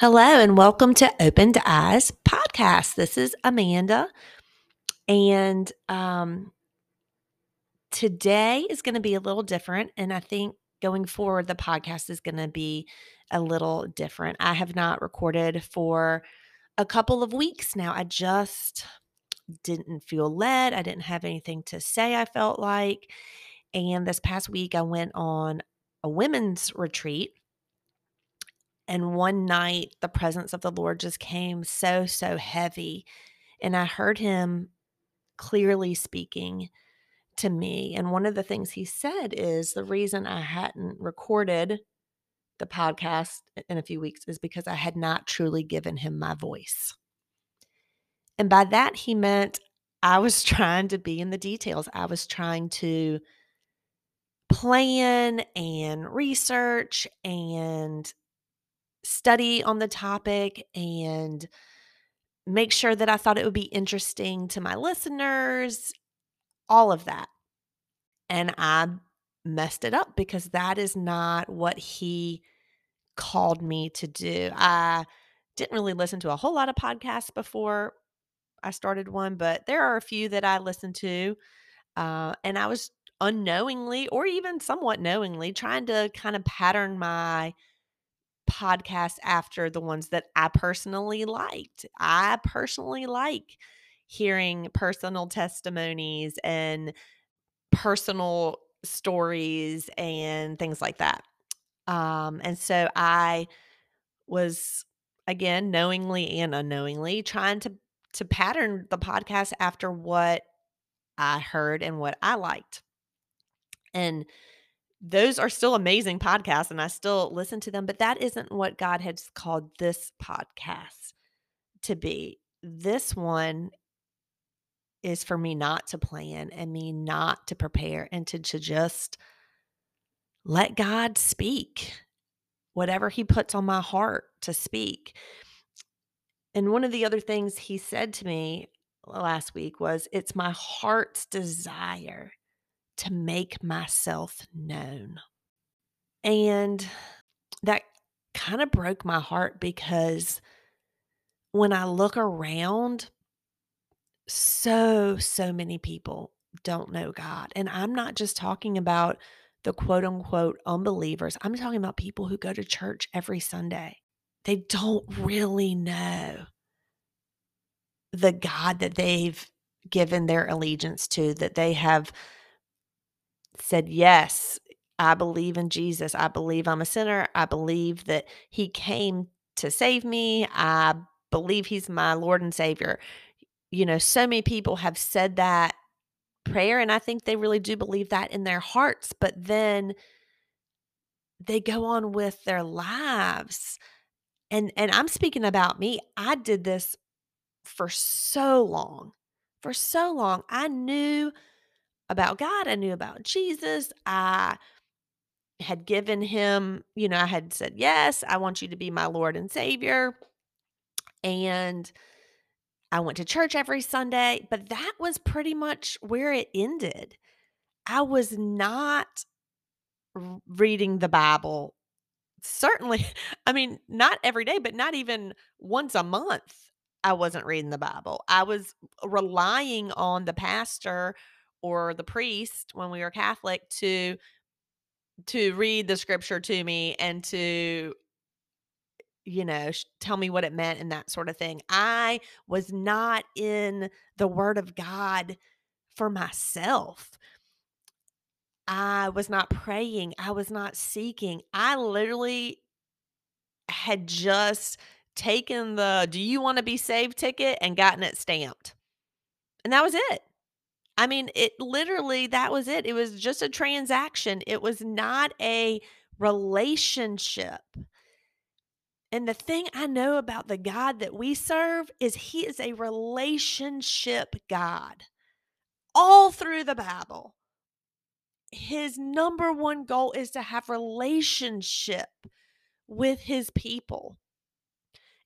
Hello, and welcome to Opened Eyes podcast. This is Amanda, and um, today is going to be a little different. And I think going forward, the podcast is going to be a little different. I have not recorded for a couple of weeks now. I just didn't feel led, I didn't have anything to say, I felt like. And this past week, I went on a women's retreat and one night, the presence of the Lord just came so, so heavy. And I heard him clearly speaking to me. And one of the things he said is the reason I hadn't recorded the podcast in a few weeks is because I had not truly given him my voice. And by that, he meant I was trying to be in the details. I was trying to plan and research and study on the topic and make sure that I thought it would be interesting to my listeners, all of that. And I messed it up because that is not what he called me to do. I didn't really listen to a whole lot of podcasts before I started one, but there are a few that I listened to. Uh, and I was unknowingly or even somewhat knowingly trying to kind of pattern my podcasts after the ones that I personally liked. I personally like hearing personal testimonies and personal stories and things like that. Um, and so I was again knowingly and unknowingly trying to to pattern the podcast after what I heard and what I liked. And those are still amazing podcasts and I still listen to them, but that isn't what God has called this podcast to be. This one is for me not to plan and me not to prepare and to, to just let God speak whatever He puts on my heart to speak. And one of the other things He said to me last week was, It's my heart's desire to make myself known. And that kind of broke my heart because when I look around, so, so many people don't know God. And I'm not just talking about the quote unquote unbelievers, I'm talking about people who go to church every Sunday. They don't really know the God that they've given their allegiance to, that they have said, Yes, I believe in Jesus. I believe I'm a sinner. I believe that He came to save me. I believe He's my Lord and Savior. You know, so many people have said that prayer, and I think they really do believe that in their hearts, but then they go on with their lives. And and I'm speaking about me. I did this for so long. For so long. I knew about God. I knew about Jesus. I had given him, you know, I had said, Yes, I want you to be my Lord and Savior. And I went to church every Sunday, but that was pretty much where it ended. I was not reading the Bible. Certainly, I mean, not every day, but not even once a month. I wasn't reading the Bible. I was relying on the pastor or the priest when we were Catholic to to read the scripture to me and to you know tell me what it meant and that sort of thing. I was not in the word of God for myself. I was not praying. I was not seeking. I literally had just taken the do you want to be saved ticket and gotten it stamped. And that was it. I mean, it literally, that was it. It was just a transaction. It was not a relationship. And the thing I know about the God that we serve is He is a relationship God. All through the Bible, His number one goal is to have relationship with His people.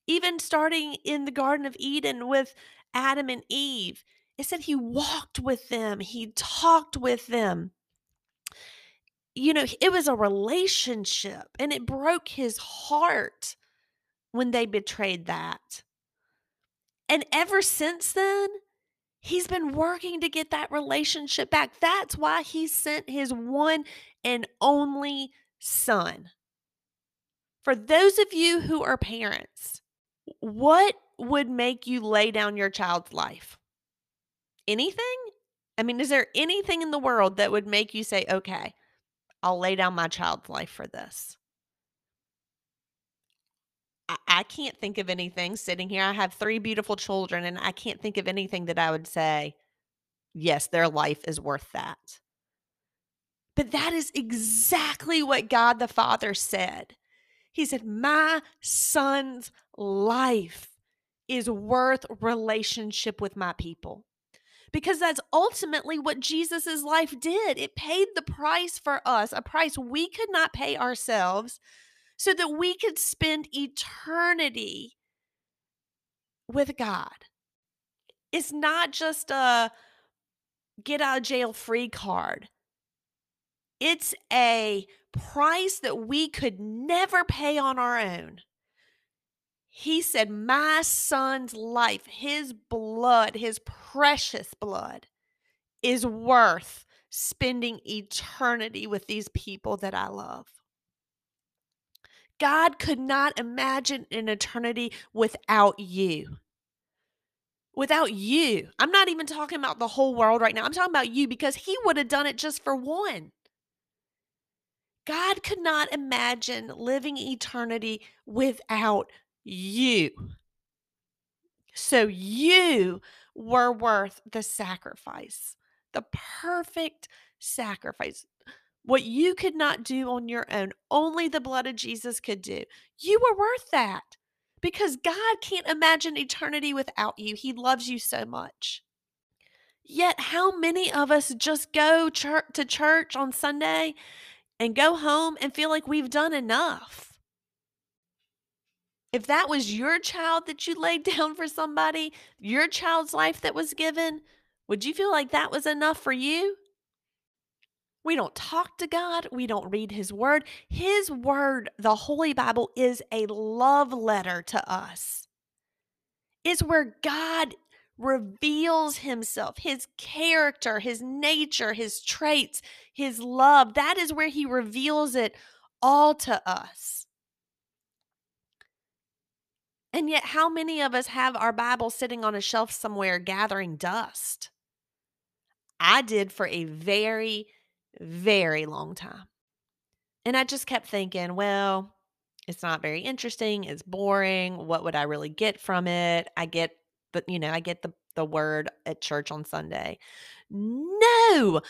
Even starting in the Garden of Eden with Adam and Eve, it said he walked with them, he talked with them. You know, it was a relationship and it broke his heart when they betrayed that. And ever since then, he's been working to get that relationship back. That's why he sent his one and only son. For those of you who are parents, what would make you lay down your child's life? Anything? I mean, is there anything in the world that would make you say, okay, I'll lay down my child's life for this? I, can't think of anything sitting here. I have three beautiful children, and I can't think of anything that I would say, yes, their life is worth that. But that is exactly what God the Father said. He said, My son's life is worth relationship with my people. Because that's ultimately what Jesus' life did. It paid the price for us, a price we could not pay ourselves, so that we could spend eternity with God. It's not just a get out of jail free card. It's a price that we could never pay on our own. He said, My son's life, his blood, his precious blood, is worth spending eternity with these people that I love. God could not imagine an eternity without you. Without you. I'm not even talking about the whole world right now. I'm talking about you because He would have done it just for one. God could not imagine living eternity without you. So you were worth the sacrifice, the perfect sacrifice. What you could not do on your own, only the blood of Jesus could do. You were worth that because God can't imagine eternity without you. He loves you so much. Yet, how many of us just go to church on Sunday and go home and feel like we've done enough? If that was your child that you laid down for somebody, your child's life that was given, would you feel like that was enough for you? We don't talk to God. We don't read His Word. His Word, the Holy Bible, is a love letter to us. It's where God reveals Himself, His character, His nature, His traits, His love. That is where He reveals it all to us. And yet, how many of us have our Bible sitting on a shelf somewhere gathering dust? I did for a very very long time. And I just kept thinking, well, it's not very interesting. It's boring. What would I really get from it? I get but you know, I get the the word at church on Sunday. No.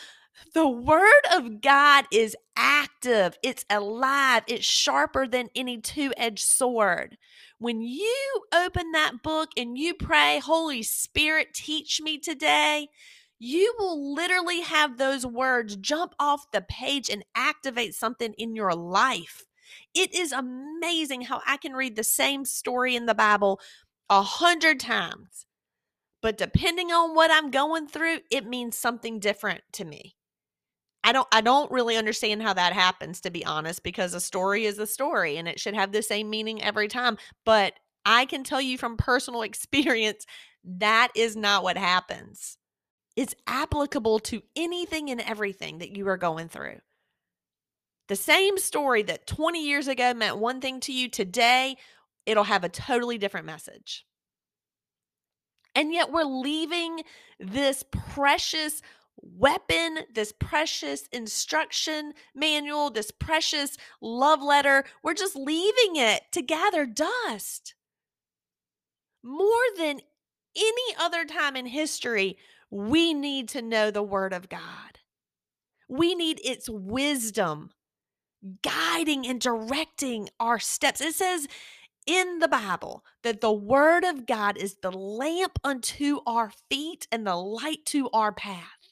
The word of God is active. It's alive. It's sharper than any two-edged sword. When you open that book and you pray, Holy Spirit, teach me today, you will literally have those words jump off the page and activate something in your life. It is amazing how I can read the same story in the Bible a hundred times, but depending on what I'm going through, it means something different to me. I don't I don't really understand how that happens to be honest because a story is a story and it should have the same meaning every time, but I can tell you from personal experience that is not what happens. It's applicable to anything and everything that you are going through. The same story that 20 years ago meant one thing to you today, it'll have a totally different message. And yet we're leaving this precious weapon, this precious instruction manual, this precious love letter, we're just leaving it to gather dust. More than any other time in history, we need to know the Word of God. We need its wisdom guiding and directing our steps. It says in the Bible that the Word of God is the lamp unto our feet and the light to our path.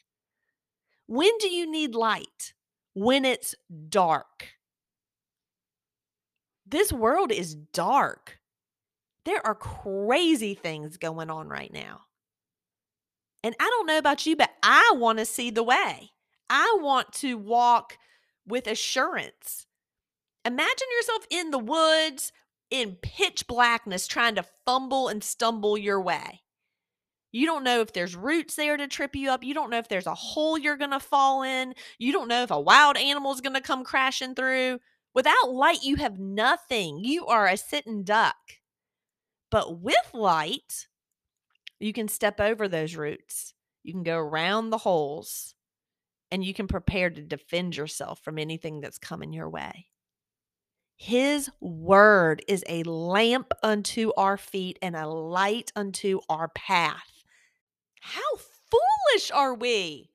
When do you need light? When it's dark. This world is dark. There are crazy things going on right now. And I don't know about you, but I want to see the way. I want to walk with assurance. Imagine yourself in the woods in pitch blackness trying to fumble and stumble your way. You don't know if there's roots there to trip you up. You don't know if there's a hole you're going to fall in. You don't know if a wild animal is going to come crashing through. Without light, you have nothing. You are a sitting duck. But with light, you can step over those roots. You can go around the holes and you can prepare to defend yourself from anything that's coming your way. His word is a lamp unto our feet and a light unto our path. How foolish are we?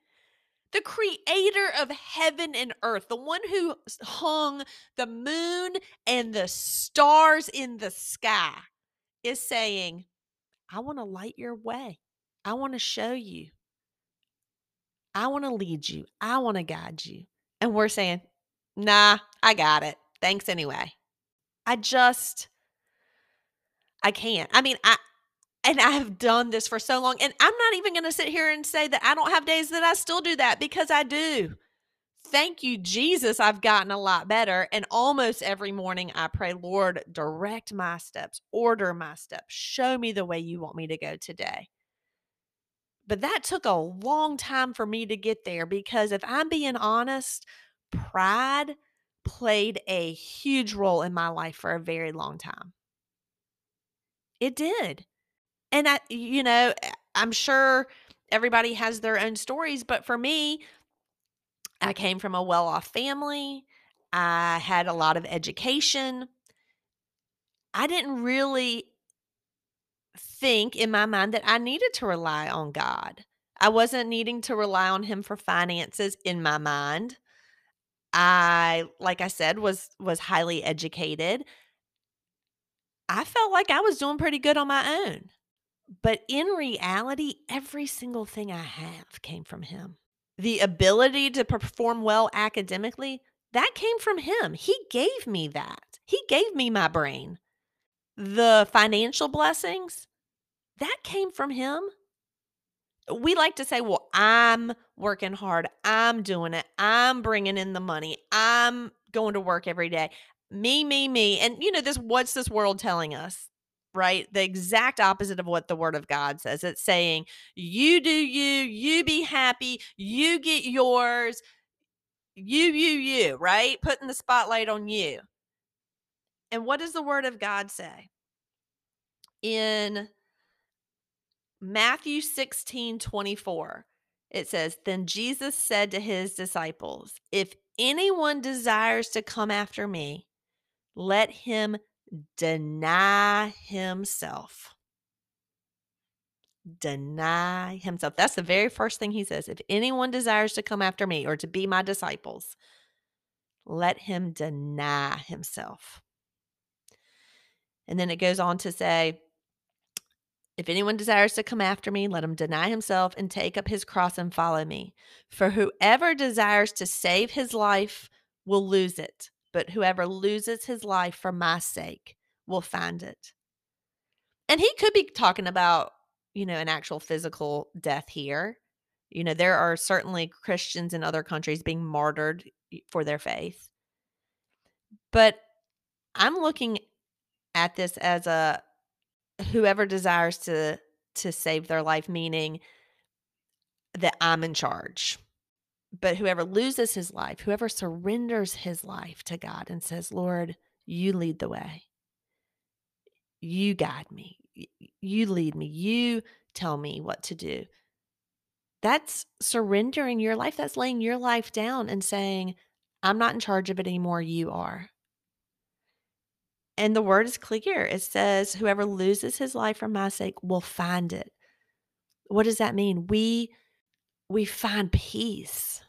The creator of heaven and earth, the one who hung the moon and the stars in the sky, is saying, I want to light your way. I want to show you. I want to lead you. I want to guide you. And we're saying, nah, I got it. Thanks anyway. I just, I can't. I mean, I, and I have done this for so long. And I'm not even going to sit here and say that I don't have days that I still do that because I do. Thank you, Jesus. I've gotten a lot better. And almost every morning I pray, Lord, direct my steps, order my steps, show me the way you want me to go today. But that took a long time for me to get there because if I'm being honest, pride played a huge role in my life for a very long time. It did. And I, you know, eh, I'm sure everybody has their own stories, but for me, I came from a well off family. I had a lot of education. I didn't really think in my mind that I needed to rely on God. I wasn't needing to rely on him for finances in my mind. I like I said was was highly educated. I felt like I was doing pretty good on my own. But in reality, every single thing I have came from him. The ability to perform well academically, that came from him. He gave me that. He gave me my brain. The financial blessings, that came from him. We like to say, well, I'm working hard. I'm doing it. I'm bringing in the money. I'm going to work every day. Me, me, me. And you know, this what's this world telling us? Right? The exact opposite of what the word of God says. It's saying, you do you, you be happy, you get yours, you, you, you, right? Putting the spotlight on you. And what does the word of God say? In Matthew 16 24, it says, Then Jesus said to his disciples, If anyone desires to come after me, let him deny himself. Deny himself. That's the very first thing he says. If anyone desires to come after me or to be my disciples, let him deny himself. And then it goes on to say, if anyone desires to come after me, let him deny himself and take up his cross and follow me. For whoever desires to save his life will lose it, but whoever loses his life for my sake will find it. And he could be talking about, you know, an actual physical death here. You know, there are certainly Christians in other countries being martyred for their faith. But I'm looking at this as a whoever desires to to save their life meaning that I'm in charge. But whoever loses his life, whoever surrenders his life to God and says, "Lord, you lead the way. You guide me. You lead me. You tell me what to do." That's surrendering your life. That's laying your life down and saying, I'm not in charge of it anymore. You are. And the word is clear. It says, Whoever loses his life for my sake will find it. What does that mean? We we find peace.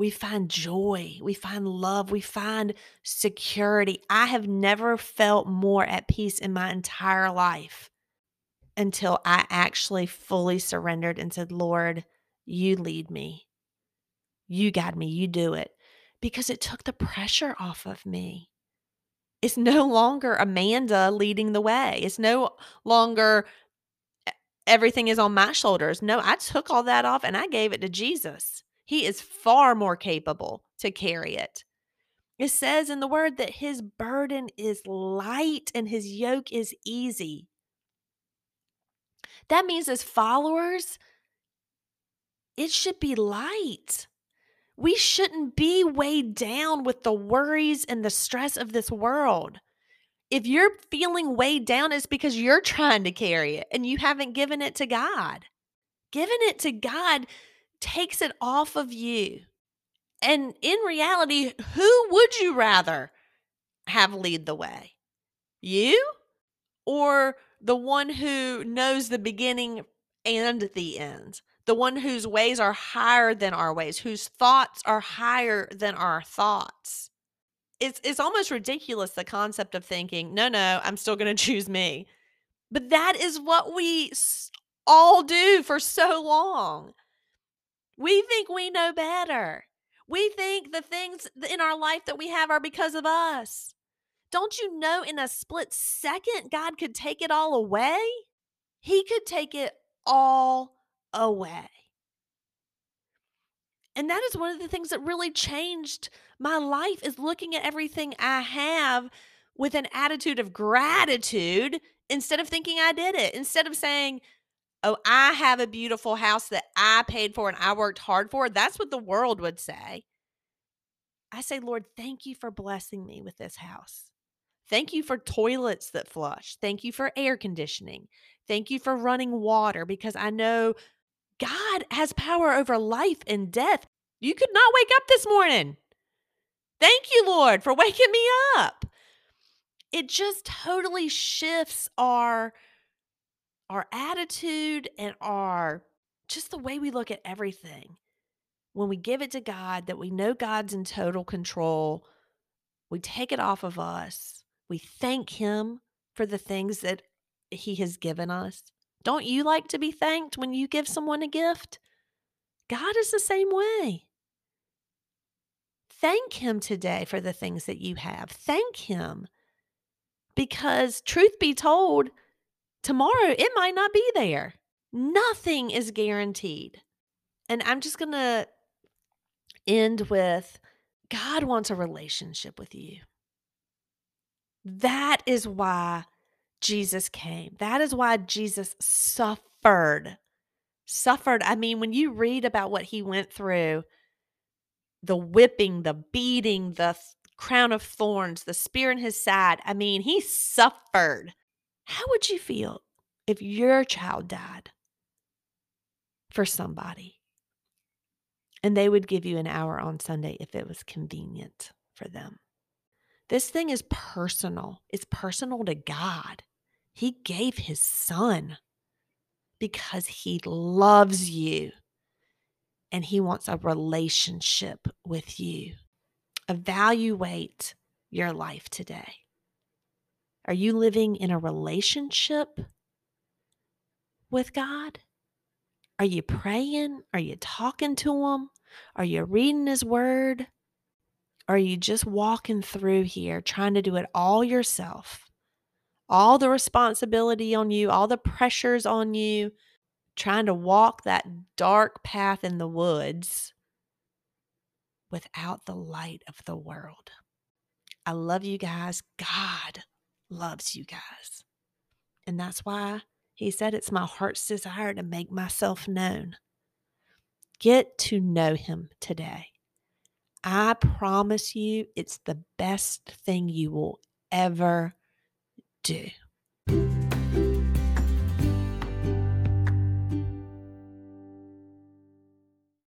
We find joy. We find love. We find security. I have never felt more at peace in my entire life until I actually fully surrendered and said, Lord, you lead me. You guide me. You do it. Because it took the pressure off of me. It's no longer Amanda leading the way. It's no longer everything is on my shoulders. No, I took all that off and I gave it to Jesus. He is far more capable to carry it. It says in the word that his burden is light and his yoke is easy. That means, as followers, it should be light. We shouldn't be weighed down with the worries and the stress of this world. If you're feeling weighed down, it's because you're trying to carry it and you haven't given it to God. Giving it to God takes it off of you. And in reality, who would you rather have lead the way? You or the one who knows the beginning and the end? The one whose ways are higher than our ways, whose thoughts are higher than our thoughts. It's it's almost ridiculous the concept of thinking, "No, no, I'm still going to choose me." But that is what we all do for so long. We think we know better. We think the things in our life that we have are because of us. Don't you know in a split second, God could take it all away? He could take it all away. And that is one of the things that really changed my life is looking at everything I have with an attitude of gratitude instead of thinking I did it. Instead of saying, "Oh, I have a beautiful house that I paid for and I worked hard for." That's what the world would say. I say, "Lord, thank you for blessing me with this house. Thank you for toilets that flush. Thank you for air conditioning. Thank you for running water because I know God has power over life and death. You could not wake up this morning. Thank you, Lord, for waking me up. It just totally shifts our our attitude and our just the way we look at everything. When we give it to God, that we know God's in total control, we take it off of us. We thank him for the things that he has given us. Don't you like to be thanked when you give someone a gift? God is the same way. Thank Him today for the things that you have. Thank Him. Because, truth be told, tomorrow it might not be there. Nothing is guaranteed. And I'm just going to end with God wants a relationship with you. That is why Jesus came. That is why Jesus suffered. Suffered. I mean, when you read about what he went through the whipping, the beating, the crown of thorns, the spear in his side I mean, he suffered. How would you feel if your child died for somebody and they would give you an hour on Sunday if it was convenient for them? This thing is personal. It's personal to God. He gave his son because he loves you and he wants a relationship with you. Evaluate your life today. Are you living in a relationship with God? Are you praying? Are you talking to Him? Are you reading His Word? Are you just walking through here trying to do it all yourself? all the responsibility on you, all the pressures on you, trying to walk that dark path in the woods without the light of the world. I love you guys. God loves you guys. And that's why he said it's my heart's desire to make myself known. Get to know him today. I promise you, it's the best thing you will ever do.